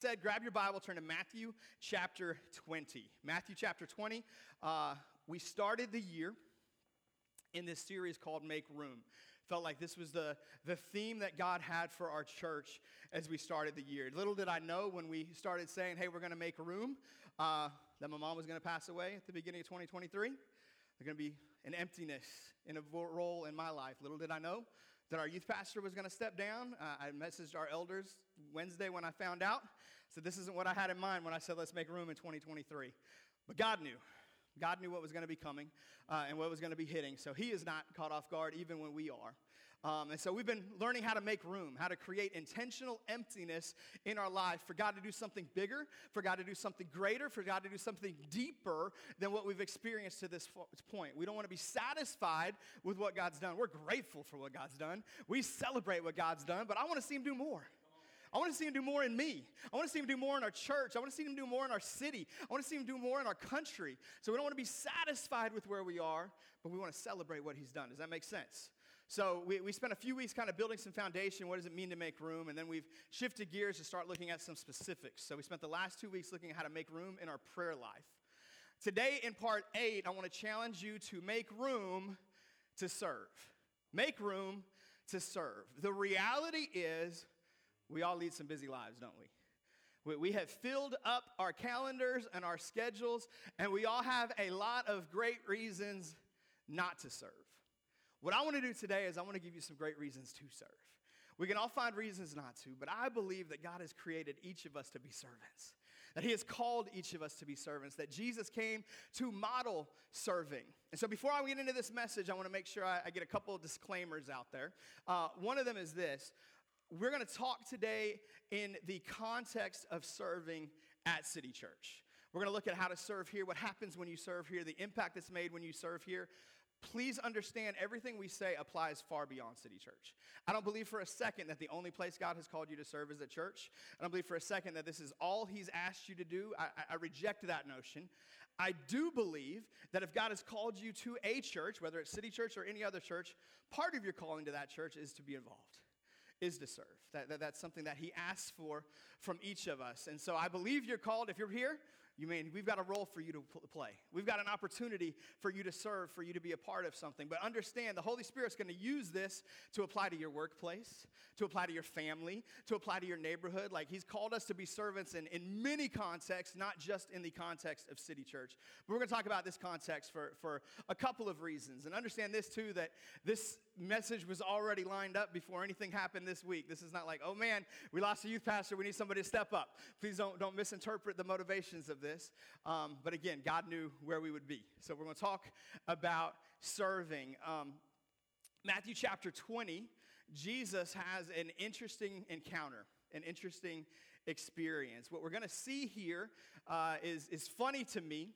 said, grab your Bible, turn to Matthew chapter 20. Matthew chapter 20. Uh, we started the year in this series called Make Room. Felt like this was the, the theme that God had for our church as we started the year. Little did I know when we started saying, hey, we're going to make room, uh, that my mom was going to pass away at the beginning of 2023. There's going to be an emptiness in a role in my life. Little did I know that our youth pastor was going to step down. Uh, I messaged our elders Wednesday when I found out. So this isn't what I had in mind when I said let's make room in 2023. But God knew. God knew what was going to be coming uh, and what was going to be hitting. So he is not caught off guard even when we are. Um, and so we've been learning how to make room, how to create intentional emptiness in our life for God to do something bigger, for God to do something greater, for God to do something deeper than what we've experienced to this point. We don't want to be satisfied with what God's done. We're grateful for what God's done. We celebrate what God's done, but I want to see him do more. I want to see him do more in me. I want to see him do more in our church. I want to see him do more in our city. I want to see him do more in our country. So we don't want to be satisfied with where we are, but we want to celebrate what he's done. Does that make sense? So we, we spent a few weeks kind of building some foundation. What does it mean to make room? And then we've shifted gears to start looking at some specifics. So we spent the last two weeks looking at how to make room in our prayer life. Today, in part eight, I want to challenge you to make room to serve. Make room to serve. The reality is, we all lead some busy lives, don't we? We have filled up our calendars and our schedules, and we all have a lot of great reasons not to serve. What I want to do today is I want to give you some great reasons to serve. We can all find reasons not to, but I believe that God has created each of us to be servants, that He has called each of us to be servants, that Jesus came to model serving. And so before I get into this message, I want to make sure I, I get a couple of disclaimers out there. Uh, one of them is this we're going to talk today in the context of serving at City Church. We're going to look at how to serve here, what happens when you serve here, the impact that's made when you serve here. Please understand everything we say applies far beyond City Church. I don't believe for a second that the only place God has called you to serve is at church. I don't believe for a second that this is all He's asked you to do. I, I reject that notion. I do believe that if God has called you to a church, whether it's City Church or any other church, part of your calling to that church is to be involved is to serve. That, that, that's something that he asks for from each of us. And so I believe you're called. If you're here, you mean we've got a role for you to play. We've got an opportunity for you to serve, for you to be a part of something. But understand the Holy Spirit's going to use this to apply to your workplace, to apply to your family, to apply to your neighborhood. Like He's called us to be servants in, in many contexts, not just in the context of City Church. But we're going to talk about this context for, for a couple of reasons. And understand this too that this message was already lined up before anything happened this week. This is not like, oh man, we lost a youth pastor, we need somebody to step up. Please don't, don't misinterpret the motivations of this. Um, but again, God knew where we would be. So we're going to talk about serving. Um, Matthew chapter 20, Jesus has an interesting encounter, an interesting experience. What we're going to see here uh, is is funny to me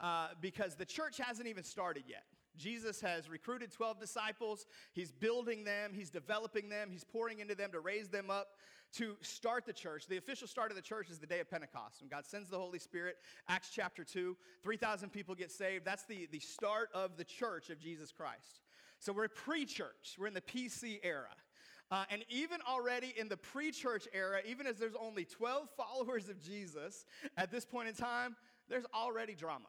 uh, because the church hasn't even started yet. Jesus has recruited 12 disciples. He's building them, he's developing them, he's pouring into them to raise them up to start the church. The official start of the church is the day of Pentecost. When God sends the Holy Spirit, Acts chapter 2, 3,000 people get saved. That's the, the start of the church of Jesus Christ. So we're pre church, we're in the PC era. Uh, and even already in the pre church era, even as there's only 12 followers of Jesus at this point in time, there's already drama.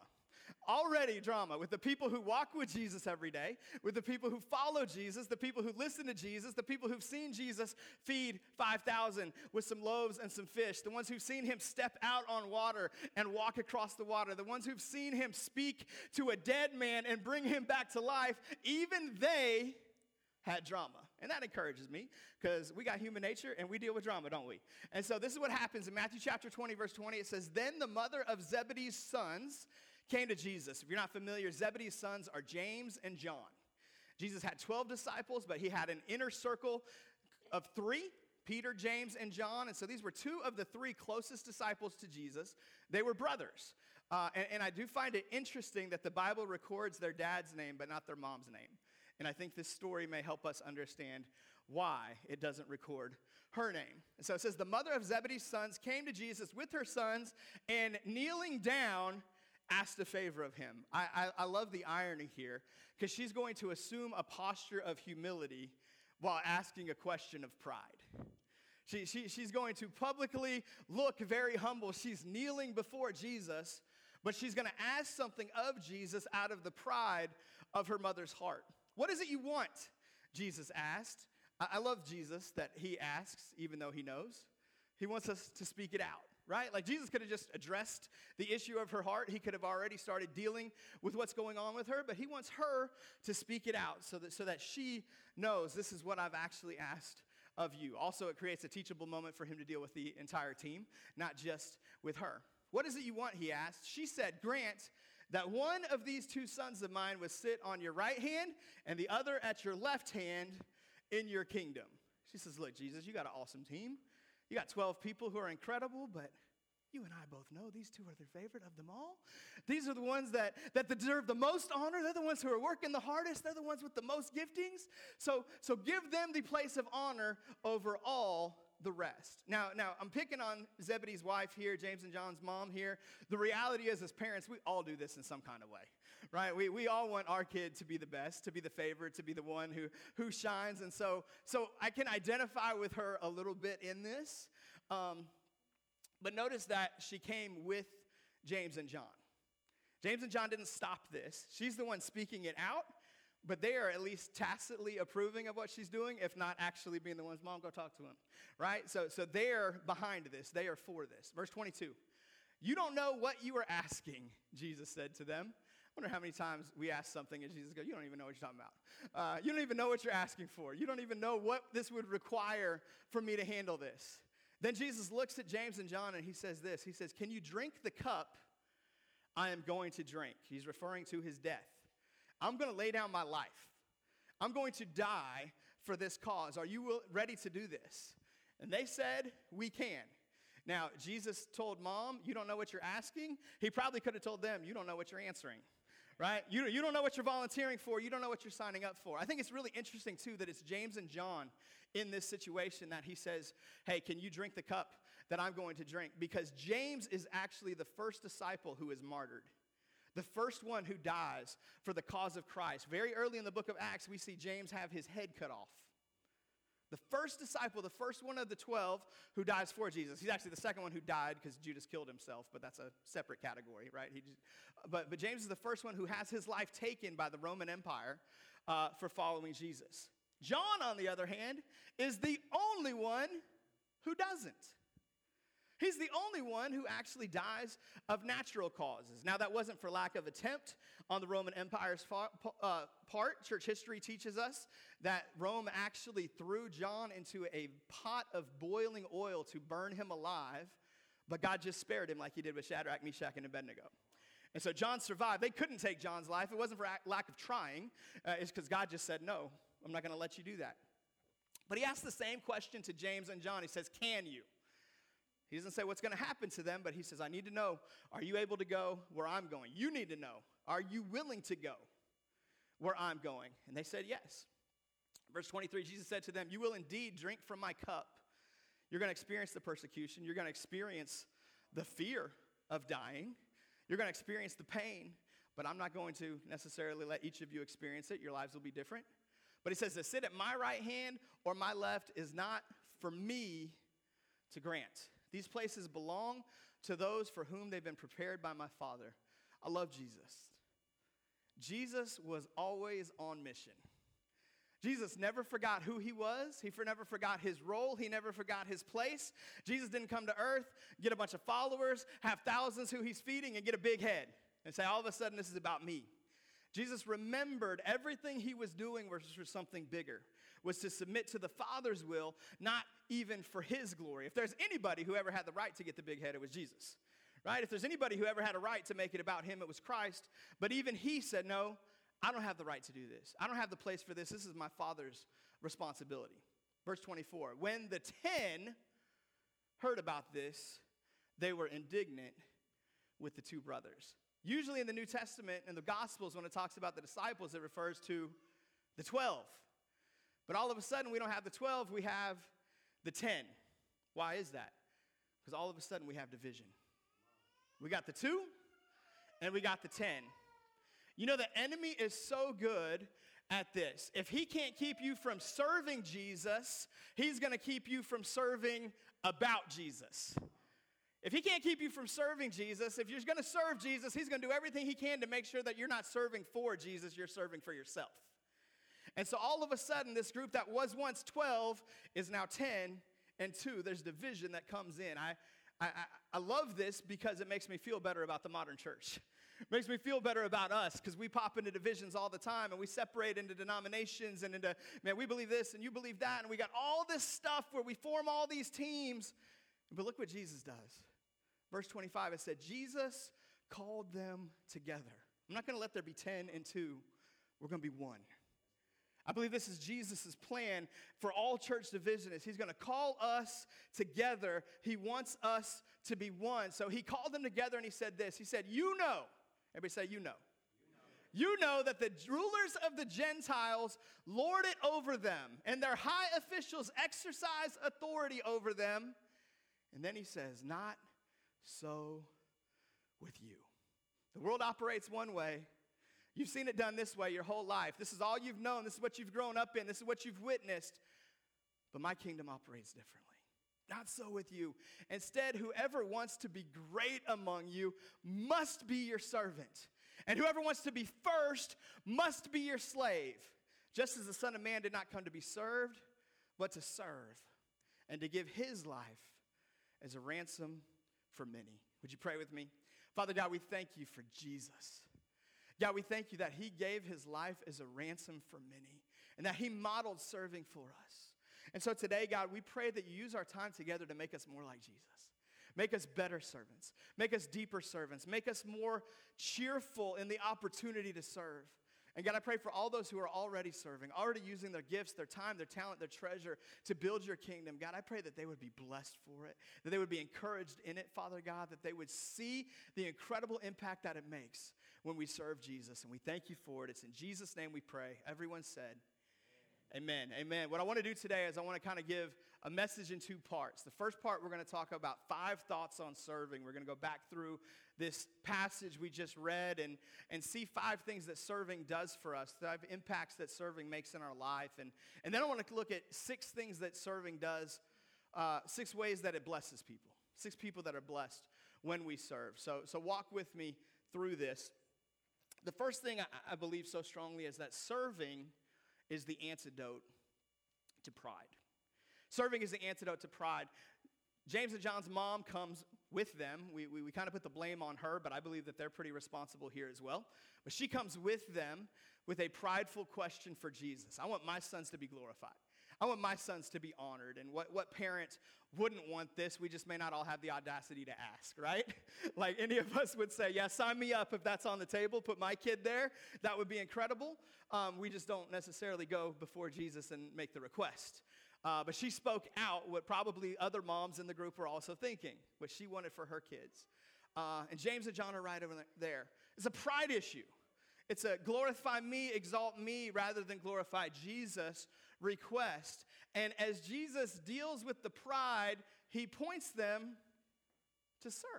Already drama with the people who walk with Jesus every day, with the people who follow Jesus, the people who listen to Jesus, the people who've seen Jesus feed 5,000 with some loaves and some fish, the ones who've seen him step out on water and walk across the water, the ones who've seen him speak to a dead man and bring him back to life, even they had drama. And that encourages me because we got human nature and we deal with drama, don't we? And so this is what happens in Matthew chapter 20, verse 20. It says, Then the mother of Zebedee's sons came to Jesus. If you're not familiar, Zebedee's sons are James and John. Jesus had 12 disciples, but he had an inner circle of three Peter, James, and John. And so these were two of the three closest disciples to Jesus. They were brothers. Uh, and, and I do find it interesting that the Bible records their dad's name, but not their mom's name. And I think this story may help us understand why it doesn't record her name. And so it says, The mother of Zebedee's sons came to Jesus with her sons, and kneeling down, asked a favor of him. I, I, I love the irony here because she's going to assume a posture of humility while asking a question of pride. She, she, she's going to publicly look very humble. She's kneeling before Jesus, but she's going to ask something of Jesus out of the pride of her mother's heart. What is it you want? Jesus asked. I, I love Jesus that he asks, even though he knows. He wants us to speak it out right? Like Jesus could have just addressed the issue of her heart. He could have already started dealing with what's going on with her, but he wants her to speak it out so that, so that she knows this is what I've actually asked of you. Also, it creates a teachable moment for him to deal with the entire team, not just with her. What is it you want? He asked. She said, Grant that one of these two sons of mine would sit on your right hand and the other at your left hand in your kingdom. She says, Look, Jesus, you got an awesome team. You got 12 people who are incredible, but you and I both know these two are the favorite of them all. These are the ones that, that deserve the most honor. They're the ones who are working the hardest. They're the ones with the most giftings. So, so give them the place of honor over all the rest. Now, now I'm picking on Zebedee's wife here, James and John's mom here. The reality is, as parents, we all do this in some kind of way, right? We, we all want our kid to be the best, to be the favorite, to be the one who, who shines. And so, so I can identify with her a little bit in this. Um, but notice that she came with James and John. James and John didn't stop this. She's the one speaking it out, but they are at least tacitly approving of what she's doing, if not actually being the ones, Mom, go talk to him. Right? So, so they're behind this, they are for this. Verse 22 You don't know what you are asking, Jesus said to them. I wonder how many times we ask something and Jesus goes, You don't even know what you're talking about. Uh, you don't even know what you're asking for. You don't even know what this would require for me to handle this. Then Jesus looks at James and John and he says this He says, Can you drink the cup I am going to drink? He's referring to his death. I'm going to lay down my life. I'm going to die for this cause. Are you ready to do this? And they said, We can. Now, Jesus told mom, You don't know what you're asking. He probably could have told them, You don't know what you're answering right? You, you don't know what you're volunteering for. You don't know what you're signing up for. I think it's really interesting, too, that it's James and John in this situation that he says, Hey, can you drink the cup that I'm going to drink? Because James is actually the first disciple who is martyred. The first one who dies for the cause of Christ. Very early in the book of Acts, we see James have his head cut off. The first disciple, the first one of the 12 who dies for Jesus. He's actually the second one who died because Judas killed himself, but that's a separate category, right? He just, but, but James is the first one who has his life taken by the Roman Empire uh, for following Jesus. John, on the other hand, is the only one who doesn't. He's the only one who actually dies of natural causes. Now, that wasn't for lack of attempt on the Roman Empire's uh, part. Church history teaches us that Rome actually threw John into a pot of boiling oil to burn him alive, but God just spared him like he did with Shadrach, Meshach, and Abednego. And so John survived. They couldn't take John's life. It wasn't for lack of trying, uh, it's because God just said, No, I'm not going to let you do that. But he asked the same question to James and John. He says, Can you? He doesn't say what's going to happen to them, but he says, I need to know, are you able to go where I'm going? You need to know, are you willing to go where I'm going? And they said, Yes. Verse 23, Jesus said to them, You will indeed drink from my cup. You're going to experience the persecution. You're going to experience the fear of dying. You're going to experience the pain, but I'm not going to necessarily let each of you experience it. Your lives will be different. But he says to sit at my right hand or my left is not for me to grant. These places belong to those for whom they've been prepared by my Father. I love Jesus. Jesus was always on mission. Jesus never forgot who he was. He never forgot his role. He never forgot his place. Jesus didn't come to earth, get a bunch of followers, have thousands who he's feeding, and get a big head and say, all of a sudden, this is about me. Jesus remembered everything he was doing was for something bigger, was to submit to the Father's will, not even for his glory. If there's anybody who ever had the right to get the big head, it was Jesus. Right? If there's anybody who ever had a right to make it about him, it was Christ. But even he said, No, I don't have the right to do this. I don't have the place for this. This is my Father's responsibility. Verse 24 When the ten heard about this, they were indignant with the two brothers. Usually in the New Testament and the Gospels, when it talks about the disciples, it refers to the 12. But all of a sudden, we don't have the 12, we have the 10. Why is that? Because all of a sudden, we have division. We got the two, and we got the 10. You know, the enemy is so good at this. If he can't keep you from serving Jesus, he's going to keep you from serving about Jesus. If he can't keep you from serving Jesus, if you're going to serve Jesus, he's going to do everything he can to make sure that you're not serving for Jesus, you're serving for yourself. And so all of a sudden, this group that was once 12 is now 10 and 2. There's division that comes in. I, I, I love this because it makes me feel better about the modern church. It makes me feel better about us because we pop into divisions all the time and we separate into denominations and into, man, we believe this and you believe that. And we got all this stuff where we form all these teams. But look what Jesus does. Verse 25, it said, Jesus called them together. I'm not going to let there be 10 and 2. We're going to be one. I believe this is Jesus' plan for all church division is he's going to call us together. He wants us to be one. So he called them together and he said this. He said, "You know." Everybody say, "You know." You know that the rulers of the Gentiles lord it over them, and their high officials exercise authority over them. And then he says, Not so with you. The world operates one way. You've seen it done this way your whole life. This is all you've known. This is what you've grown up in. This is what you've witnessed. But my kingdom operates differently. Not so with you. Instead, whoever wants to be great among you must be your servant. And whoever wants to be first must be your slave. Just as the Son of Man did not come to be served, but to serve and to give his life as a ransom for many. Would you pray with me? Father God, we thank you for Jesus. God, we thank you that he gave his life as a ransom for many and that he modeled serving for us. And so today, God, we pray that you use our time together to make us more like Jesus. Make us better servants. Make us deeper servants. Make us more cheerful in the opportunity to serve. And God, I pray for all those who are already serving, already using their gifts, their time, their talent, their treasure to build your kingdom. God, I pray that they would be blessed for it, that they would be encouraged in it, Father God, that they would see the incredible impact that it makes when we serve Jesus. And we thank you for it. It's in Jesus' name we pray. Everyone said, Amen. Amen. What I want to do today is I want to kind of give a message in two parts. The first part, we're going to talk about five thoughts on serving. We're going to go back through this passage we just read and, and see five things that serving does for us, five impacts that serving makes in our life. And, and then I want to look at six things that serving does, uh, six ways that it blesses people, six people that are blessed when we serve. So, so walk with me through this. The first thing I, I believe so strongly is that serving is the antidote to pride. Serving is the antidote to pride. James and John's mom comes with them. We, we, we kind of put the blame on her, but I believe that they're pretty responsible here as well. But she comes with them with a prideful question for Jesus I want my sons to be glorified. I want my sons to be honored. And what, what parent wouldn't want this? We just may not all have the audacity to ask, right? like any of us would say, yeah, sign me up if that's on the table, put my kid there. That would be incredible. Um, we just don't necessarily go before Jesus and make the request. Uh, but she spoke out what probably other moms in the group were also thinking, what she wanted for her kids. Uh, and James and John are right over there. It's a pride issue. It's a glorify me, exalt me, rather than glorify Jesus request. And as Jesus deals with the pride, he points them to serve.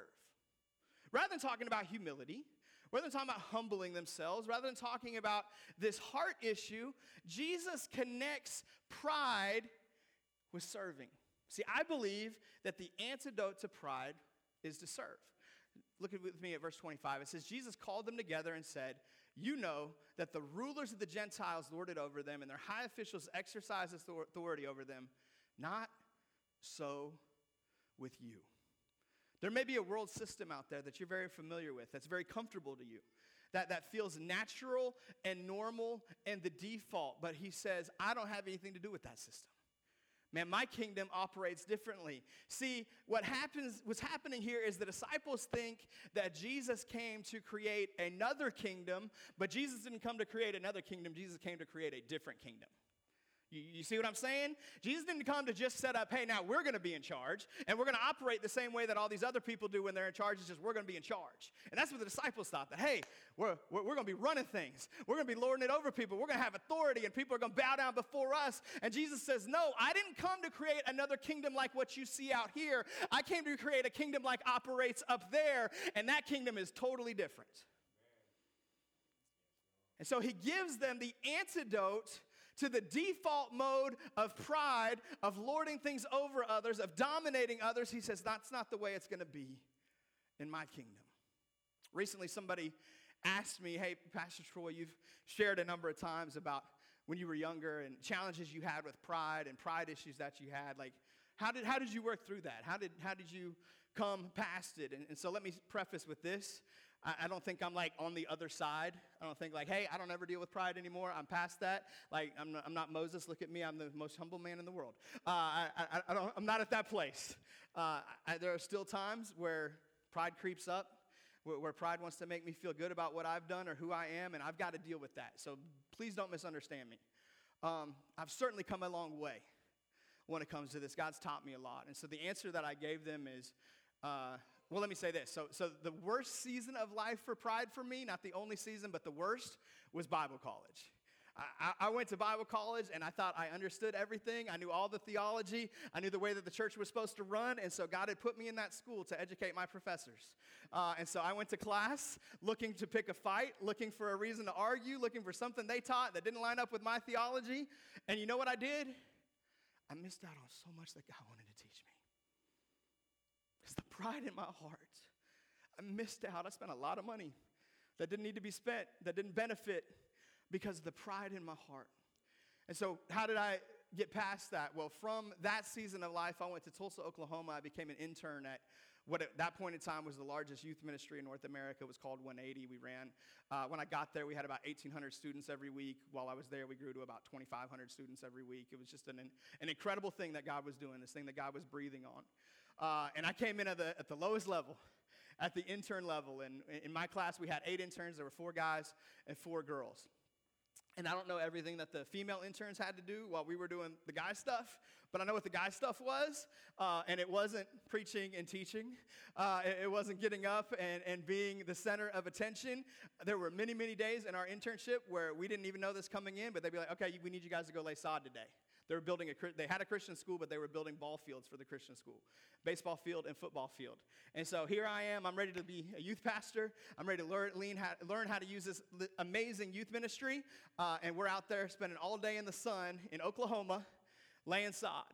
Rather than talking about humility, rather than talking about humbling themselves, rather than talking about this heart issue, Jesus connects pride with serving. See, I believe that the antidote to pride is to serve. Look with me at verse 25. It says, Jesus called them together and said, You know that the rulers of the Gentiles lord it over them, and their high officials exercise authority over them. Not so with you. There may be a world system out there that you're very familiar with, that's very comfortable to you, that, that feels natural and normal and the default. But he says, I don't have anything to do with that system. Man, my kingdom operates differently. See, what happens, what's happening here is the disciples think that Jesus came to create another kingdom, but Jesus didn't come to create another kingdom. Jesus came to create a different kingdom. You, see what I'm saying? Jesus didn't come to just set up, hey, now we're going to be in charge, and we're going to operate the same way that all these other people do when they're in charge. It's just we're going to be in charge. And that's what the disciples thought that, hey, we're, we're, we're going to be running things. We're going to be lording it over people. We're going to have authority, and people are going to bow down before us. And Jesus says, no, I didn't come to create another kingdom like what you see out here. I came to create a kingdom like operates up there, and that kingdom is totally different. And so he gives them the antidote to the default mode of pride, of lording things over others, of dominating others. He says, That's not the way it's going to be in my kingdom. Recently, somebody asked me, Hey, Pastor Troy, you've shared a number of times about when you were younger and challenges you had with pride and pride issues that you had. Like, how did, how did you work through that? How did, how did you come past it? And, and so let me preface with this. I, I don't think I'm like on the other side. I don't think like, hey, I don't ever deal with pride anymore. I'm past that. Like, I'm not, I'm not Moses. Look at me. I'm the most humble man in the world. Uh, I, I, I, don't, I'm not at that place. Uh, I, there are still times where pride creeps up, where, pride wants to make me feel good about what I've done or who I am, and I've got to deal with that. So please don't misunderstand me. Um, I've certainly come a long way when it comes to this. God's taught me a lot. And so the answer that I gave them is uh, well, let me say this. So, so the worst season of life for pride for me, not the only season, but the worst, was Bible college. I, went to Bible college and I thought I understood everything. I knew all the theology. I knew the way that the church was supposed to run. And so God had put me in that school to educate my professors. Uh, and so I went to class looking to pick a fight, looking for a reason to argue, looking for something they taught that didn't line up with my theology. And you know what I did? I missed out on so much that God wanted to teach pride in my heart. I missed out. I spent a lot of money that didn't need to be spent, that didn't benefit because of the pride in my heart. And so, how did I get past that? Well, from that season of life, I went to Tulsa, Oklahoma. I became an intern at what at that point in time was the largest youth ministry in North America. It was called 180. We ran. Uh, when I got there, we had about 1,800 students every week. While I was there, we grew to about 2,500 students every week. It was just an, an incredible thing that God was doing, this thing that God was breathing on. Uh, and I came in at the, at the lowest level, at the intern level. And in my class, we had eight interns. There were four guys and four girls. And I don't know everything that the female interns had to do while we were doing the guy stuff, but I know what the guy stuff was. Uh, and it wasn't preaching and teaching, uh, it, it, wasn't getting up and, and being the center of attention. There were many, many days in our internship where we didn't even know this coming in, but they'd be like, okay, we need you guys to go lay sod today. They were building a, they had a Christian school, but they were building ball fields for the Christian school, baseball field and football field. And so here I am. I'm ready to be a youth pastor. I'm ready to learn, how, learn how to use this amazing youth ministry. Uh, and we're out there spending all day in the sun in Oklahoma, laying sod.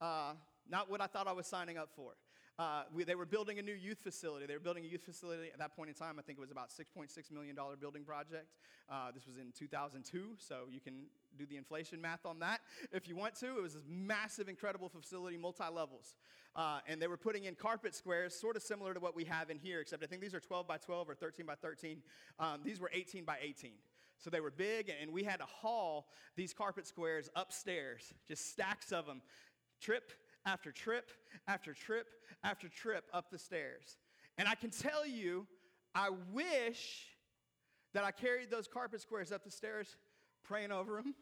Uh, not what I thought I was signing up for. Uh, we, they were building a new youth facility. They were building a youth facility at that point in time. I think it was about $6.6 million building project. Uh, this was in 2002, so you can do the inflation math on that if you want to. It was this massive, incredible facility, multi levels. Uh, and they were putting in carpet squares, sort of similar to what we have in here, except I think these are 12 by 12 or 13 by 13. Um, these were 18 by 18. So they were big, and we had to haul these carpet squares upstairs, just stacks of them, trip after trip after trip after trip up the stairs. And I can tell you, I wish that I carried those carpet squares up the stairs praying over them.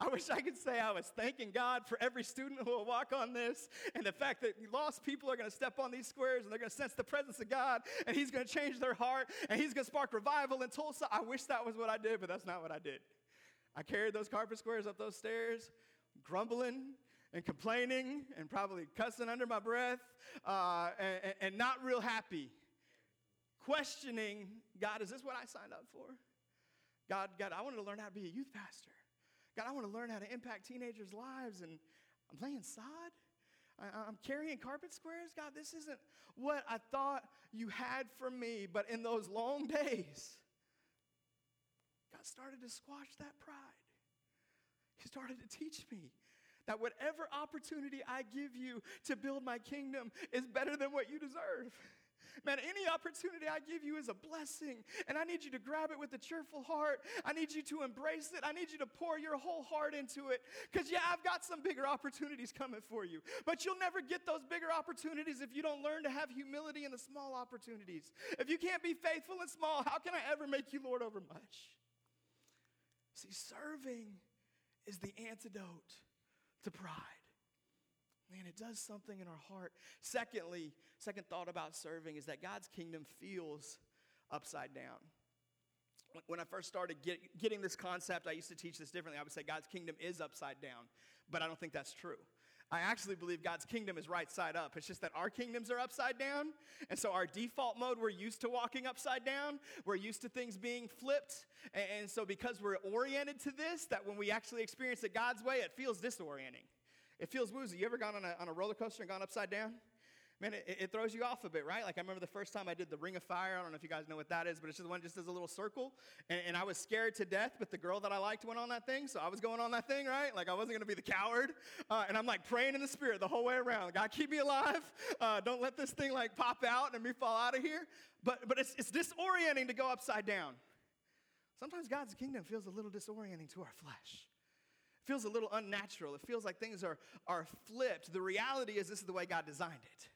I wish I could say I was thanking God for every student who will walk on this and the fact that lost people are going to step on these squares and they're going to sense the presence of God and He's going to change their heart and He's going to spark revival in Tulsa. I wish that was what I did, but that's not what I did. I carried those carpet squares up those stairs, grumbling and complaining and probably cussing under my breath uh, and, and not real happy, questioning God, is this what I signed up for? God, God, I wanted to learn how to be a youth pastor. God, I want to learn how to impact teenagers' lives, and I'm laying sod. I, am carrying carpet squares. God, this isn't what I thought you had for me. But in those long days, God started to squash that pride. He started to teach me that whatever opportunity I give you to build my kingdom is better than what you deserve. Man, any opportunity I give you is a blessing, and I need you to grab it with a cheerful heart. I need you to embrace it. I need you to pour your whole heart into it. Because, yeah, I've got some bigger opportunities coming for you, but you'll never get those bigger opportunities if you don't learn to have humility in the small opportunities. If you can't be faithful in small, how can I ever make you Lord over much? See, serving is the antidote to pride. Man, it does something in our heart. Secondly, second thought about serving is that God's kingdom feels upside down. When I first started get, getting this concept, I used to teach this differently. I would say God's kingdom is upside down, but I don't think that's true. I actually believe God's kingdom is right side up. It's just that our kingdoms are upside down. And so, our default mode, we're used to walking upside down. We're used to things being flipped. And so, because we're oriented to this, that when we actually experience it God's way, it feels disorienting. It feels woozy. You ever gone on a, on a roller coaster and gone upside down? Man, it, it, throws you off a bit, right? Like I remember the first time I did the Ring of Fire. I don't know if you guys know what that is, but it's just one just as a little circle. And, and, I was scared to death, but the girl that I liked went on that thing, so I was going on that thing, right? Like I wasn't gonna be the coward. Uh, and I'm like praying in the spirit the whole way around. God, keep me alive. Uh, don't let this thing like pop out and me fall out of here. But but it's it's disorienting to go upside down. Sometimes God's kingdom feels a little disorienting to our flesh. It feels a little unnatural. It feels like things are, are flipped. The reality is, this is the way God designed it.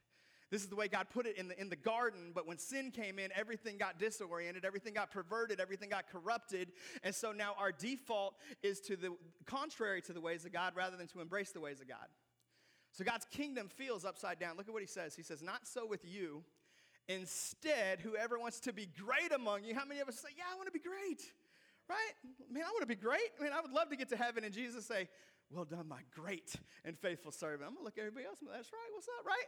This is the way God put it in the, in the garden, but when sin came in, everything got disoriented, everything got perverted, everything got corrupted. And so now our default is to the contrary to the ways of God rather than to embrace the ways of God. So God's kingdom feels upside down. Look at what he says. He says, Not so with you. Instead, whoever wants to be great among you, how many of us say, Yeah, I want to be great? Right? Man, I want to be great. I mean, I would love to get to heaven and Jesus say, well done, my great and faithful servant. I'm gonna look at everybody else. That's right. What's up, right?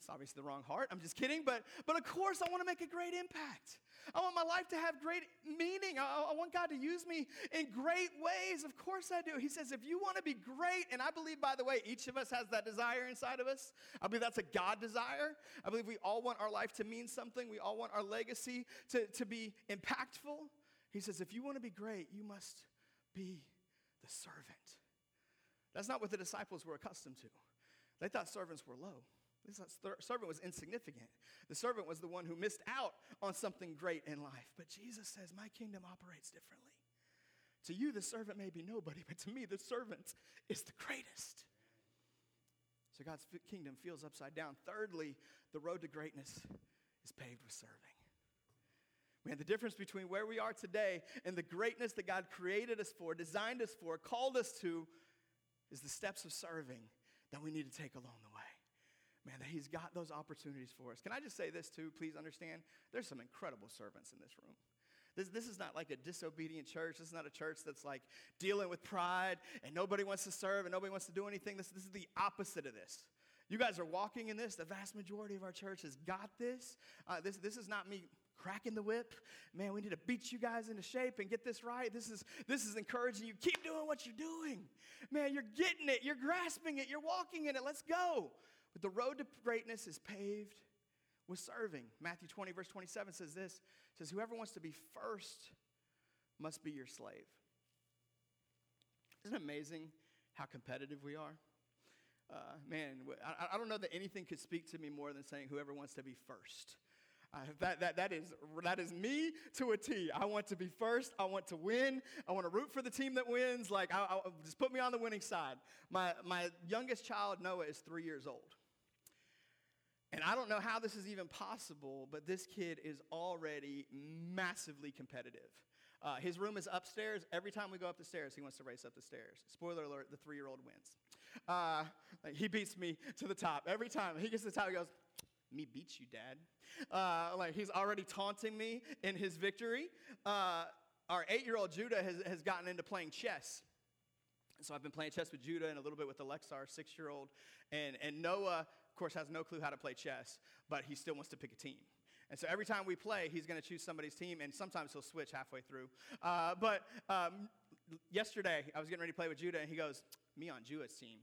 It's obviously the wrong heart. I'm just kidding. But, but of course, I want to make a great impact. I want my life to have great meaning. I, I want God to use me in great ways. Of course, I do. He says, if you want to be great, and I believe, by the way, each of us has that desire inside of us. I believe that's a God desire. I believe we all want our life to mean something. We all want our legacy to, to be impactful. He says, if you want to be great, you must be the servant. That's not what the disciples were accustomed to. They thought servants were low. This servant was insignificant. The servant was the one who missed out on something great in life. But Jesus says, My kingdom operates differently. To you, the servant may be nobody, but to me, the servant is the greatest. So God's kingdom feels upside down. Thirdly, the road to greatness is paved with serving. Man, the difference between where we are today and the greatness that God created us for, designed us for, called us to, is the steps of serving that we need to take along the way. Man, that He's got those opportunities for us. Can I just say this too? Please understand there's some incredible servants in this room. This, this is not like a disobedient church. This is not a church that's like dealing with pride and nobody wants to serve and nobody wants to do anything. This, this is the opposite of this. You guys are walking in this. The vast majority of our church has got this. Uh, this, this is not me cracking the whip. Man, we need to beat you guys into shape and get this right. This is, this is encouraging you. Keep doing what you're doing. Man, you're getting it. You're grasping it. You're walking in it. Let's go. But the road to greatness is paved with serving. Matthew 20, verse 27 says this says, Whoever wants to be first must be your slave. Isn't it amazing how competitive we are? Uh, man, I, I don't know that anything could speak to me more than saying, Whoever wants to be first. Uh, that, that, that, is, that is me to a T. I want to be first. I want to win. I want to root for the team that wins. Like, I, I, just put me on the winning side. My, my youngest child, Noah, is three years old. And I don't know how this is even possible, but this kid is already massively competitive. Uh, his room is upstairs. Every time we go up the stairs, he wants to race up the stairs. Spoiler alert, the three year old wins. Uh, like he beats me to the top. Every time he gets to the top, he goes, Me beats you, dad. Uh, like he's already taunting me in his victory. Uh, our eight year old Judah has, has gotten into playing chess. So I've been playing chess with Judah and a little bit with Alexa, our six year old. And, and Noah course, has no clue how to play chess, but he still wants to pick a team. And so every time we play, he's going to choose somebody's team, and sometimes he'll switch halfway through. Uh, but um, yesterday, I was getting ready to play with Judah, and he goes, Me on Judah's team.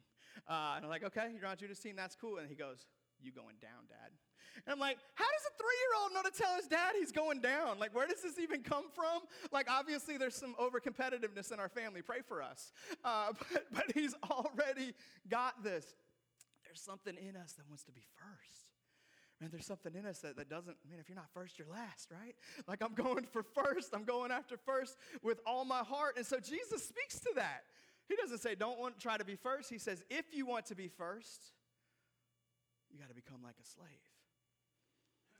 Uh, and I'm like, Okay, you're on Judah's team, that's cool. And he goes, You going down, Dad. And I'm like, How does a three year old know to tell his dad he's going down? Like, where does this even come from? Like, obviously, there's some over competitiveness in our family. Pray for us. Uh, but, but he's already got this there's something in us that wants to be first. Man, there's something in us that, that doesn't, man, if you're not first, you're last, right? Like I'm going for first. I'm going after first with all my heart. And so Jesus speaks to that. He doesn't say, don't want try to be first. He says, if you want to be first, you got to become like a slave.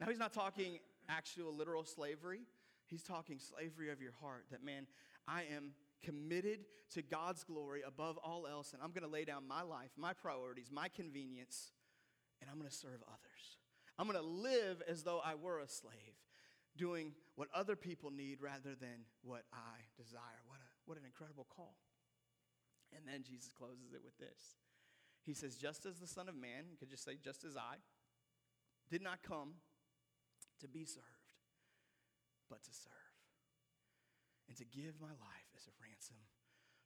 Now, he's not talking actual literal slavery. He's talking slavery of your heart that, man, I am committed to God's glory above all else, and I'm going to lay down my life, my priorities, my convenience, and I'm going to serve others. I'm going to live as though I were a slave, doing what other people need rather than what I desire. What, a, what an incredible call. And then Jesus closes it with this He says, just as the Son of Man, you could just say, just as I, did not come to be served, but to serve, and to give my life as a ransom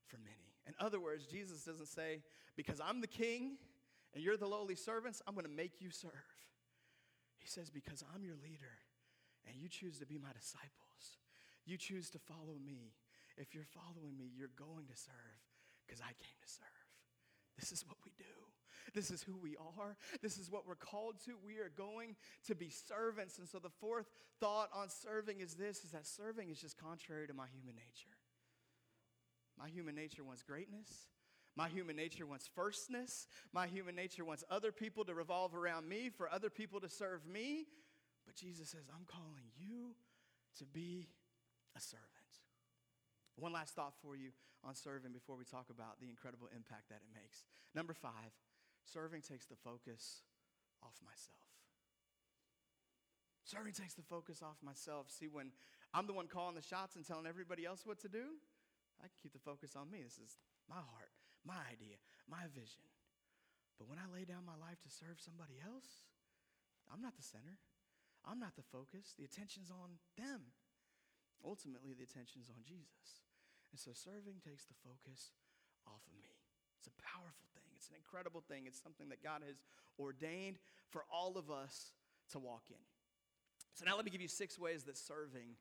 for many. In other words, Jesus doesn't say, because I'm the king and you're the lowly servants, I'm going to make you serve. He says, because I'm your leader and you choose to be my disciples, you choose to follow me. If you're following me, you're going to serve because I came to serve. This is what we do. This is who we are. This is what we're called to. We are going to be servants. And so the fourth thought on serving is this is that serving is just contrary to my human nature. My human nature wants greatness. My human nature wants firstness. My human nature wants other people to revolve around me, for other people to serve me. But Jesus says, I'm calling you to be a servant. One last thought for you on serving before we talk about the incredible impact that it makes. Number five, serving takes the focus off myself. Serving takes the focus off myself. See, when I'm the one calling the shots and telling everybody else what to do, I can keep the focus on me. This is my heart, my idea, my vision. But when I lay down my life to serve somebody else, I'm not the center. I'm not the focus. The attention's on them. Ultimately, the attention's on Jesus. And so serving takes the focus off of me. It's a powerful thing. It's an incredible thing. It's something that God has ordained for all of us to walk in. So now let me give you six ways that serving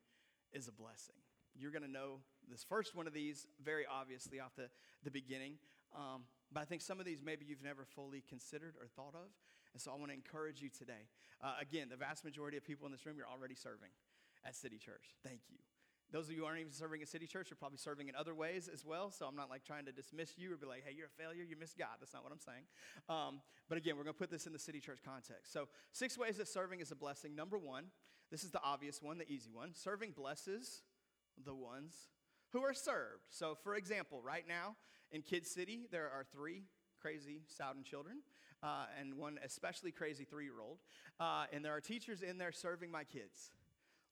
is a blessing. You're going to know this first one of these very obviously off the, the beginning. Um, but I think some of these maybe you've never fully considered or thought of. And so I want to encourage you today. Uh, again, the vast majority of people in this room, you're already serving at City Church. Thank you. Those of you who aren't even serving at City Church are probably serving in other ways as well. So I'm not like trying to dismiss you or be like, hey, you're a failure, you miss God. That's not what I'm saying. Um, but again, we're going to put this in the City Church context. So, six ways that serving is a blessing. Number one, this is the obvious one, the easy one. Serving blesses the ones who are served. So, for example, right now in Kid City, there are three crazy Soudan children uh, and one especially crazy three year old. Uh, and there are teachers in there serving my kids,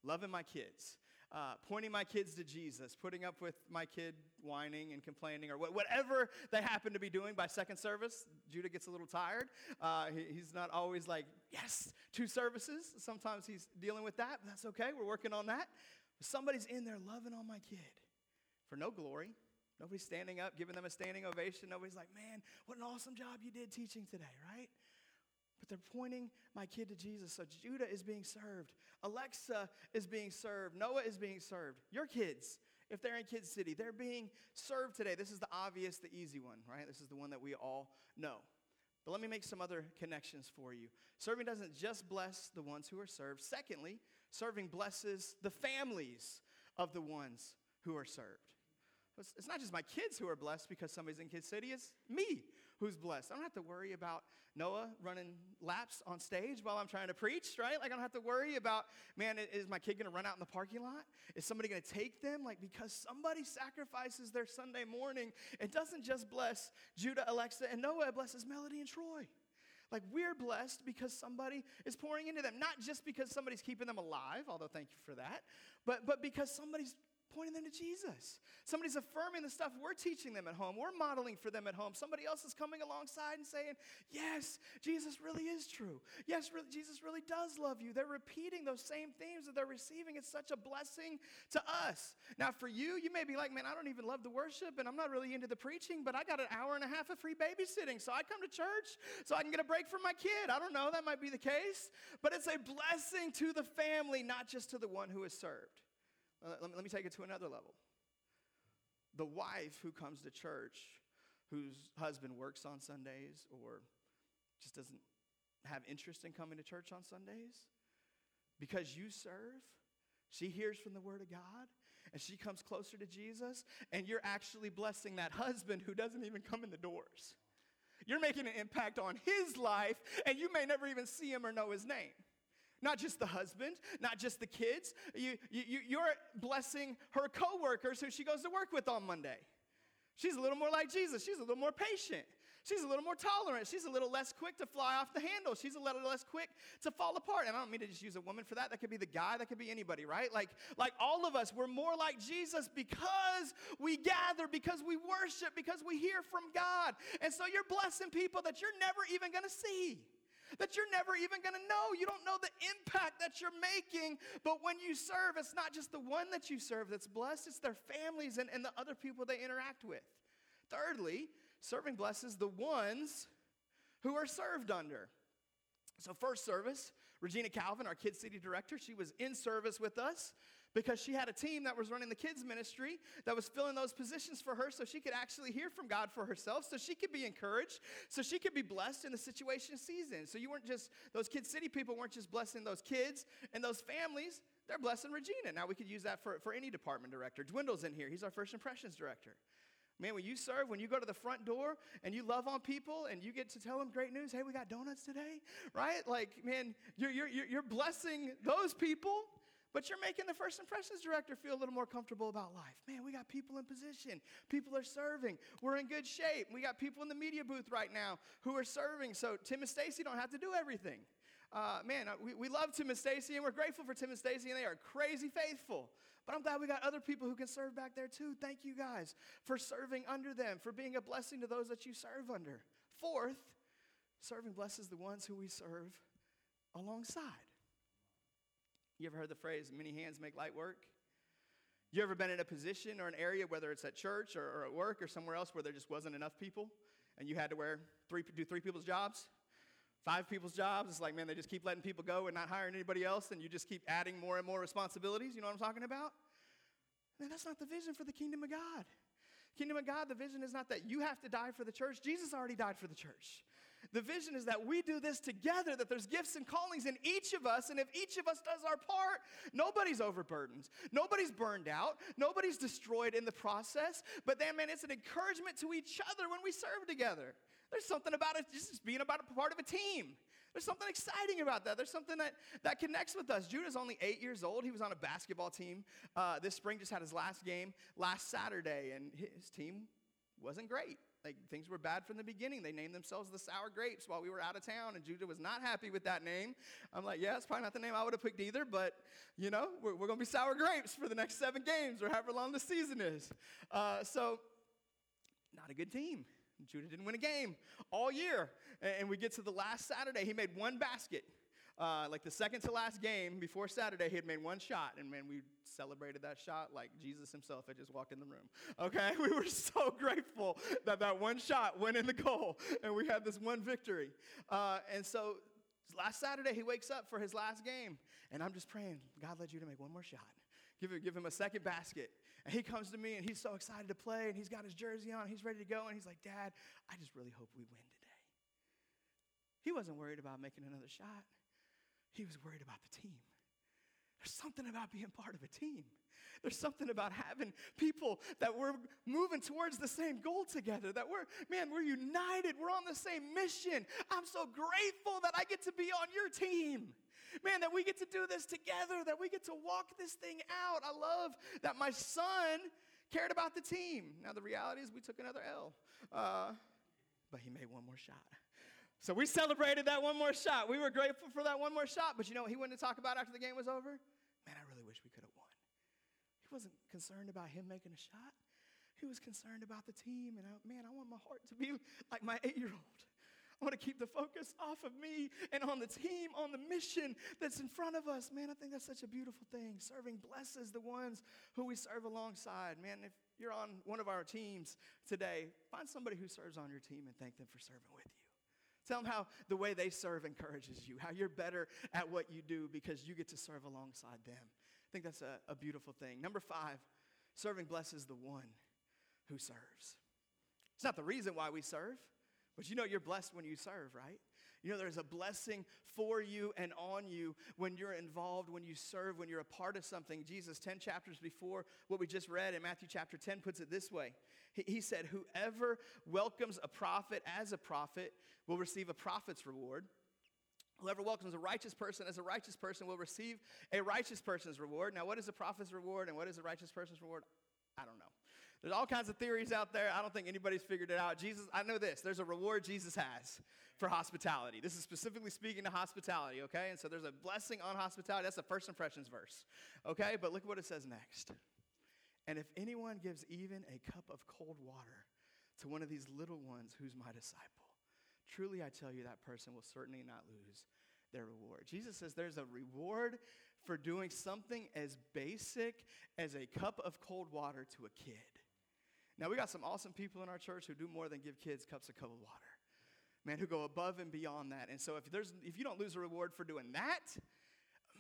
loving my kids. Uh, pointing my kids to Jesus, putting up with my kid whining and complaining, or wh- whatever they happen to be doing by second service. Judah gets a little tired. Uh, he, he's not always like, yes, two services. Sometimes he's dealing with that, but that's okay. We're working on that. Somebody's in there loving on my kid for no glory. Nobody's standing up, giving them a standing ovation. Nobody's like, man, what an awesome job you did teaching today, right? But they're pointing my kid to Jesus. So Judah is being served. Alexa is being served. Noah is being served. Your kids, if they're in Kids City, they're being served today. This is the obvious, the easy one, right? This is the one that we all know. But let me make some other connections for you. Serving doesn't just bless the ones who are served. Secondly, serving blesses the families of the ones who are served. It's not just my kids who are blessed because somebody's in Kids City, it's me who's blessed. I don't have to worry about Noah running laps on stage while I'm trying to preach, right? Like, I don't have to worry about, man, is my kid gonna run out in the parking lot? Is somebody gonna take them? Like, because somebody sacrifices their Sunday morning, it doesn't just bless Judah, Alexa, and Noah, it blesses Melody and Troy. Like we're blessed because somebody is pouring into them, not just because somebody's keeping them alive, although thank you for that, but, but because somebody's pointing them to Jesus. Somebody's affirming the stuff we're teaching them at home. We're modeling for them at home. Somebody else is coming alongside and saying, Yes, Jesus really is true. Yes, Jesus really does love you. They're repeating those same themes that they're receiving. It's such a blessing to us. Now, for you, you may be like, Man, I don't even love the worship and I'm not really into the preaching, but I got an hour and a half of free babysitting. So I come to church so I can get a break from my kid. I don't know, that might be the case, but it's a blessing to the family, not just to the one who is served. Uh, let, me, let me take it to another level. The wife who comes to church, whose husband works on Sundays or just doesn't have interest in coming to church on Sundays, because you serve, she hears from the Word of God and she comes closer to Jesus, and you're actually blessing that husband who doesn't even come in the doors. You're making an impact on his life, and you may never even see him or know his name. Not just the husband, not just the kids. You, you, you're blessing her coworkers who she goes to work with on Monday. She's a little more like Jesus. She's a little more patient. She's a little more tolerant. She's a little less quick to fly off the handle. She's a little less quick to fall apart. And I don't mean to just use a woman for that. That could be the guy, that could be anybody, right? Like, like all of us, we're more like Jesus because we gather, because we worship, because we hear from God. And so you're blessing people that you're never even to see that you're never even going to know. You don't know the impact that you're making. But when you serve, it's not just the one that you serve that's blessed, it's their families and, and the other people they interact with. Thirdly, serving blesses the ones who are served under. So, first service, Regina Calvin, our Kids City Director, she was in service with us because she had a team that was running the kids ministry that was filling those positions for her so she could actually hear from God for herself, so she could be encouraged, so she could be blessed in the situation season. So you weren't just, those Kids City people weren't just blessing those kids and those families, they're blessing Regina. Now we could use that for, for any department director. Dwindle's in here, he's our first impressions director. Man, when you serve, when you go to the front door and you love on people and you get to tell them great news, hey, we got donuts today, right? Like, man, you're, you're, you're blessing those people, but you're making the first impressions director feel a little more comfortable about life. Man, we got people in position, people are serving, we're in good shape. We got people in the media booth right now who are serving, so Tim and Stacy don't have to do everything. Uh, man, uh, we, we love Tim and Stacy and we're grateful for Tim and Stacy, and they are crazy faithful. But I'm glad we got other people who can serve back there too. Thank you guys for serving under them, for being a blessing to those that you serve under. Fourth, serving blesses the ones who we serve alongside. You ever heard the phrase, many hands make light work? You ever been in a position or an area, whether it's at church or, or at work or somewhere else, where there just wasn't enough people and you had to wear three, do three people's jobs? five people's jobs. It's like, man, they just keep letting people go and not hiring anybody else, and you just keep adding more and more responsibilities. You know what I'm talking about? Man, that's not the vision for the kingdom of God. Kingdom of God, the vision is not that you have to die for the church. Jesus already died for the church. The vision is that we do this together, that there's gifts and callings in each of us, and if each of us does our part, nobody's overburdened, nobody's burned out, nobody's destroyed in the process. But then, man, it's an encouragement to each other when we serve together. There's something about it just being about a part of a team. There's something exciting about that. There's something that, that connects with us. Judah's only eight years old. He was on a basketball team uh, this spring, just had his last game last Saturday, and his team wasn't great. Like things were bad from the beginning. They named themselves the Sour Grapes while we were out of town, and Judah was not happy with that name. I'm like, yeah, it's probably not the name I would have picked either, but you know, we're, we're going to be sour grapes for the next seven games or however long the season is. Uh, so, not a good team. Judah didn't win a game all year. And we get to the last Saturday, he made one basket. Uh, like the second to last game before Saturday, he had made one shot, and man, we celebrated that shot like Jesus himself had just walked in the room. Okay, we were so grateful that that one shot went in the goal, and we had this one victory. Uh, and so last Saturday, he wakes up for his last game, and I'm just praying, God led you to make one more shot. Give him, give him a second basket. And he comes to me and he's so excited to play and he's got his jersey on, he's ready to go, and he's like, Dad, I just really hope we win today. He wasn't worried about making another shot, he was worried about the team. There's something about being part of a team. There's something about having people that we're moving towards the same goal together, that we're, man, we're united, we're on the same mission. I'm so grateful that I get to be on your team. Man, that we get to do this together, that we get to walk this thing out. I love that my son cared about the team. Now, the reality is we took another L, uh, but he made one more shot. So we celebrated that one more shot. We were grateful for that one more shot, but you know what he went to talk about after the game was over? Man, I really wish we could have won. He wasn't concerned about him making a shot. He was concerned about the team, and I, man, I want my heart to be like my eight year old. I want to keep the focus off of me and on the team, on the mission that's in front of us. Man, I think that's such a beautiful thing. Serving blesses the ones who we serve alongside. Man, if you're on one of our teams today, find somebody who serves on your team and thank them for serving with you. Tell them how the way they serve encourages you, how you're better at what you do because you get to serve alongside them. I think that's a, a beautiful thing. Number five, serving blesses the one who serves. It's not the reason why we serve. But you know you're blessed when you serve, right? You know there's a blessing for you and on you when you're involved, when you serve, when you're a part of something. Jesus, 10 chapters before what we just read in Matthew chapter 10, puts it this way He, said, Whoever welcomes a prophet as a prophet will receive a prophet's reward. Whoever welcomes a righteous person as a righteous person will receive a righteous person's reward. Now, what is a prophet's reward and what is a righteous person's reward? I don't know. There's all kinds of theories out there. I don't think anybody's figured it out. Jesus, I know this. There's a reward Jesus has for hospitality. This is specifically speaking to hospitality, okay? And so there's a blessing on hospitality. That's the first impressions verse, okay? But look what it says next. And if anyone gives even a cup of cold water to one of these little ones who's my disciple, truly I tell you that person will certainly not lose their reward. Jesus says there's a reward for doing something as basic as a cup of cold water to a kid. Now, we got some awesome people in our church who do more than give kids cups of cold water. Man, who go above and beyond that. And so if there's if you don't lose a reward for doing that,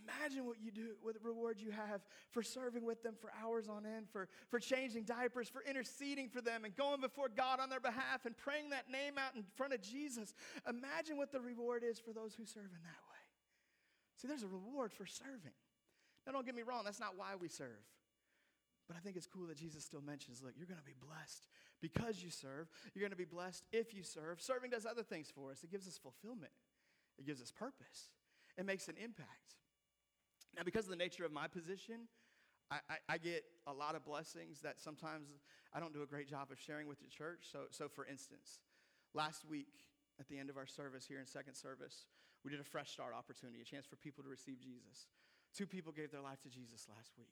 imagine what you do, what reward you have for serving with them for hours on end, for, for changing diapers, for interceding for them and going before God on their behalf and praying that name out in front of Jesus. Imagine what the reward is for those who serve in that way. See, there's a reward for serving. Now, don't get me wrong, that's not why we serve. But I think it's cool that Jesus still mentions look, you're going to be blessed because you serve. You're going to be blessed if you serve. Serving does other things for us, it gives us fulfillment, it gives us purpose, it makes an impact. Now, because of the nature of my position, I, I, I, get a lot of blessings that sometimes I don't do a great job of sharing with the church. So, so for instance, last week at the end of our service here in second service, we did a fresh start opportunity, a chance for people to receive Jesus. Two people gave their life to Jesus last week.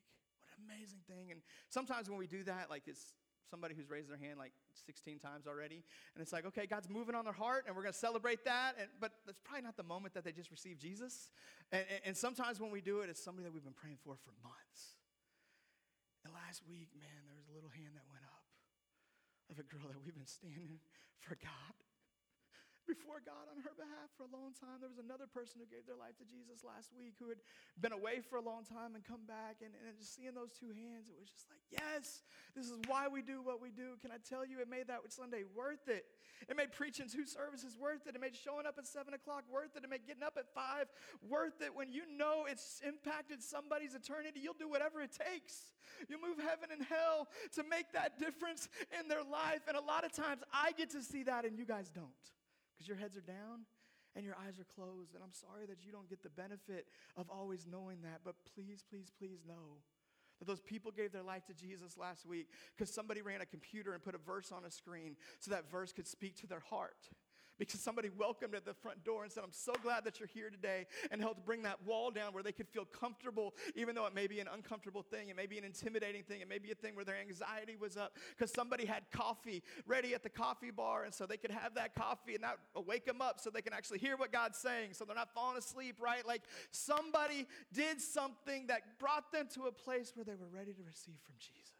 Amazing thing. And sometimes when we do that, like it's somebody who's raised their hand like 16 times already. And it's like, okay, God's moving on their heart and we're going to celebrate that. And, but that's probably not the moment that they just received Jesus. And, and, and sometimes when we do it, it's somebody that we've been praying for for months. And last week, man, there was a little hand that went up of a girl that we've been standing for God before God on her behalf for a long time. There was another person who gave their life to Jesus last week who had been away for a long time and come back. And, and just seeing those two hands, it was just like, yes, this is why we do what we do. Can I tell you, it made that Sunday worth it. It made preaching two services worth it. It made showing up at 7 o'clock worth it. It made getting up at 5 worth it. When you know it's impacted somebody's eternity, you'll do whatever it takes. You'll move heaven and hell to make that difference in their life. And a lot of times I get to see that and you guys don't because your heads are down and your eyes are closed. And I'm sorry that you don't get the benefit of always knowing that, but please, please, please know that those people gave their life to Jesus last week because somebody ran a computer and put a verse on a screen so that verse could speak to their heart because somebody welcomed at the front door and said, I'm so glad that you're here today, and helped bring that wall down where they could feel comfortable, even though it may be an uncomfortable thing, it may be an intimidating thing, it may be a thing where their anxiety was up because somebody had coffee ready at the coffee bar, and so they could have that coffee and that uh, wake them up so they can actually hear what God's saying, so they're not falling asleep, right? Like somebody did something that brought them to a place where they were ready to receive from Jesus.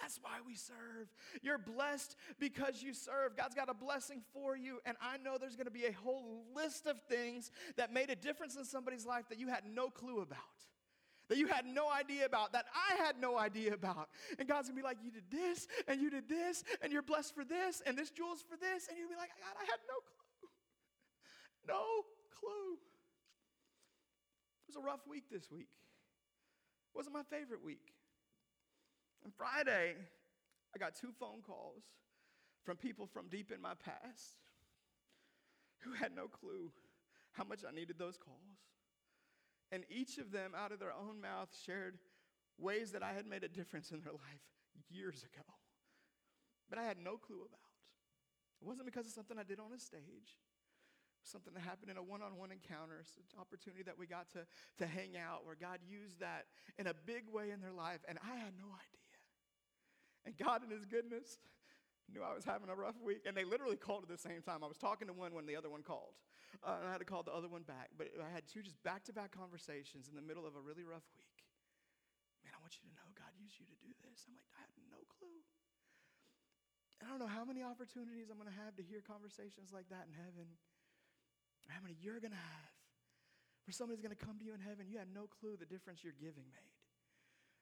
That's why we serve. You're blessed because you serve. God's got a blessing for you. And I know there's going to be a whole list of things that made a difference in somebody's life that you had no clue about, that you had no idea about, that I had no idea about. And God's going to be like, You did this, and you did this, and you're blessed for this, and this jewel's for this. And you'll be like, God, I had no clue. No clue. It was a rough week this week. It wasn't my favorite week. On Friday, I got two phone calls from people from deep in my past who had no clue how much I needed those calls. And each of them, out of their own mouth, shared ways that I had made a difference in their life years ago. But I had no clue about. It wasn't because of something I did on a stage something that happened in a one-on-one encounter, it's an opportunity that we got to, to hang out where God used that in a big way in their life, and I had no idea. And God, in His goodness, knew I was having a rough week. And they literally called at the same time. I was talking to one when the other one called. Uh, and I had to call the other one back. But I had two just back to back conversations in the middle of a really rough week. Man, I want you to know God used you to do this. I'm like, I had no clue. I don't know how many opportunities I'm going to have to hear conversations like that in heaven, how many you're going to have. Where somebody's going to come to you in heaven, you had no clue the difference your giving made.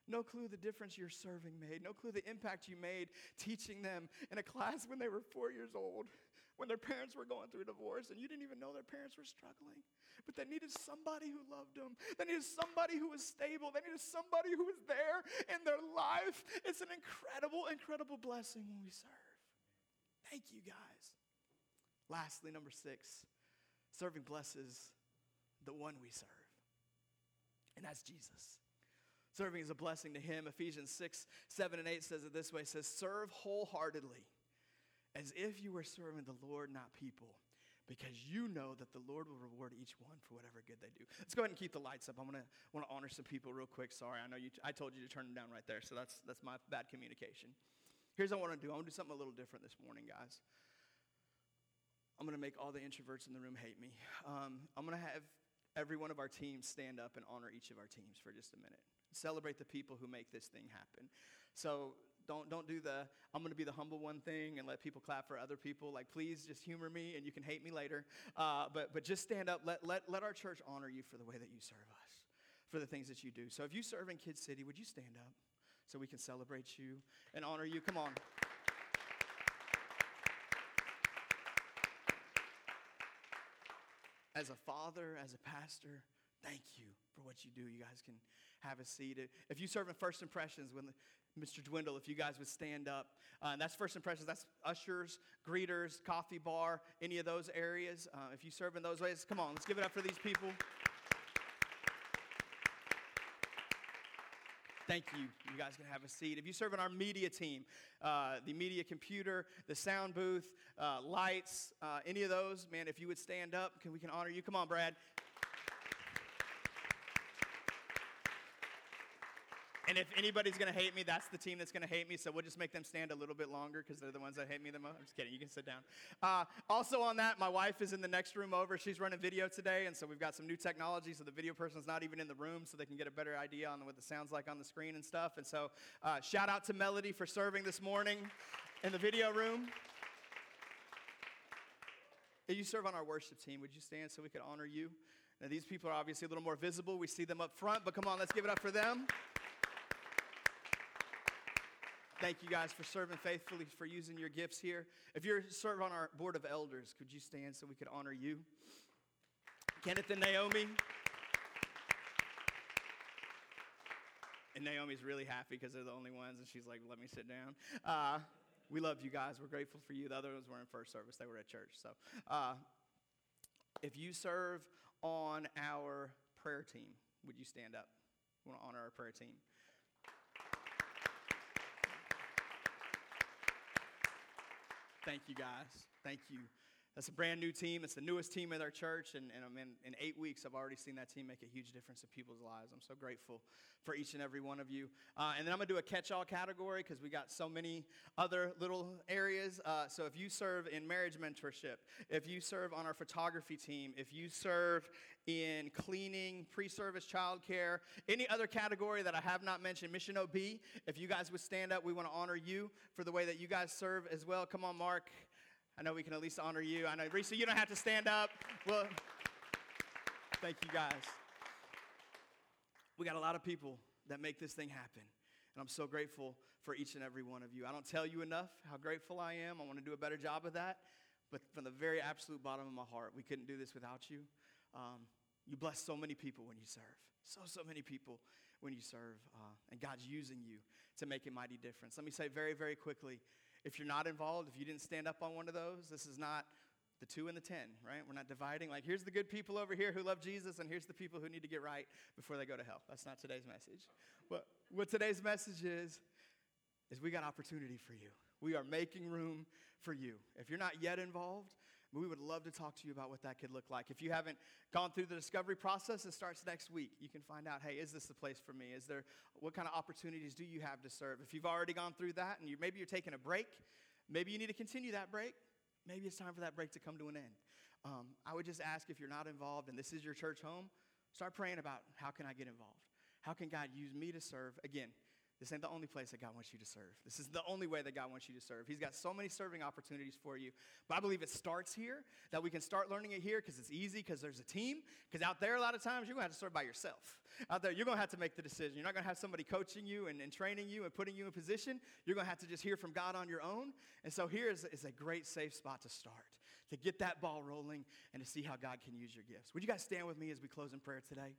No clue the difference your serving made. No clue the impact you made teaching them in a class when they were four years old, when their parents were going through divorce and you didn't even know their parents were struggling. But they needed somebody who loved them. They needed somebody who was stable. They needed somebody who was there in their life. It's an incredible, incredible blessing when we serve. Thank you, guys. Lastly, number six, serving blesses the one we serve, and that's Jesus. Serving is a blessing to him. Ephesians 6, 7, and 8 says it this way it says, Serve wholeheartedly as if you were serving the Lord, not people, because you know that the Lord will reward each one for whatever good they do. Let's go ahead and keep the lights up. I'm gonna want to honor some people real quick. Sorry, I know you. I told you to turn them down right there, so that's that's my bad communication. Here's what I want to do. I want to do something a little different this morning, guys. I'm going to make all the introverts in the room hate me. Um, I'm going to have every one of our teams stand up and honor each of our teams for just a minute. Celebrate the people who make this thing happen. So don't, don't do the I'm going to be the humble one thing and let people clap for other people. Like, please just humor me and you can hate me later. Uh, but, but just stand up. Let, let, let our church honor you for the way that you serve us, for the things that you do. So if you serve in Kid City, would you stand up so we can celebrate you and honor you? Come on. as a father, as a pastor, thank you for what you do. You guys can have a seat. If you serve in First Impressions, when Mr. Dwindle, if you guys would stand up, uh, that's First Impressions. That's ushers, greeters, coffee bar, any of those areas. Uh, if you serve in those ways, come on, let's give it up for these people. Thank you. You guys can have a seat. If you serve in our media team, uh, the media computer, the sound booth, uh, lights, uh, any of those, man, if you would stand up, can we can honor you. Come on, Brad. And if anybody's going to hate me, that's the team that's going to hate me. So we'll just make them stand a little bit longer because they're the ones that hate me the most. I'm just kidding. You can sit down. Uh, also, on that, my wife is in the next room over. She's running video today. And so we've got some new technology. So the video person's not even in the room so they can get a better idea on what it sounds like on the screen and stuff. And so uh, shout out to Melody for serving this morning in the video room. If you serve on our worship team, would you stand so we could honor you? Now, these people are obviously a little more visible. We see them up front, but come on, let's give it up for them. Thank you guys for serving faithfully, for using your gifts here. If you're serving on our board of elders, could you stand so we could honor you? Kenneth and Naomi. And Naomi's really happy because they're the only ones, and she's like, let me sit down. Uh, we love you guys. We're grateful for you. The other ones were in first service, they were at church. So uh, if you serve on our prayer team, would you stand up? We want to honor our prayer team. Thank you, guys. Thank you. That's a brand new team. It's the newest team at our church. And, and I in, in eight weeks, I've already seen that team make a huge difference in people's lives. I'm so grateful for each and every one of you. Uh, and then I'm going to do a catch all category because we got so many other little areas. Uh, so if you serve in marriage mentorship, if you serve on our photography team, if you serve in cleaning, pre service childcare, any other category that I have not mentioned, Mission OB, if you guys would stand up, we want to honor you for the way that you guys serve as well. Come on, Mark. I know we can at least honor you. I know, Risa, you don't have to stand up. Well, thank you guys. We got a lot of people that make this thing happen. And I'm so grateful for each and every one of you. I don't tell you enough how grateful I am. I want to do a better job of that. But from the very absolute bottom of my heart, we couldn't do this without you. Um, you bless so many people when you serve. So, so many people when you serve. Uh, and God's using you to make a mighty difference. Let me say very, very quickly if you're not involved, if you didn't stand up on one of those, this is not the two and the ten, right? We're not dividing like here's the good people over here who love Jesus, and here's the people who need to get right before they go to hell. That's not today's message. What, what today's message is, is we got opportunity for you. We are making room for you. If you're not yet involved, we would love to talk to you about what that could look like. If you haven't gone through the discovery process, it starts next week. You can find out, hey, is this the place for me? Is there what kind of opportunities do you have to serve? If you've already gone through that and you maybe you're taking a break, maybe you need to continue that break. Maybe it's time for that break to come to an end. Um, I would just ask if you're not involved and this is your church home, start praying about how can I get involved? How can God use me to serve? Again, this ain't the only place that God wants you to serve. This is the only way that God wants you to serve. He's got so many serving opportunities for you. But I believe it starts here, that we can start learning it here because it's easy, because there's a team. Because out there, a lot of times, you're going to have to serve by yourself. Out there, you're going to have to make the decision. You're not going to have somebody coaching you and, and, training you and putting you in position. You're going to have to just hear from God on your own. And so here is, is a great, safe spot to start, to get that ball rolling and to see how God can use your gifts. Would you guys stand with me as we close in prayer today?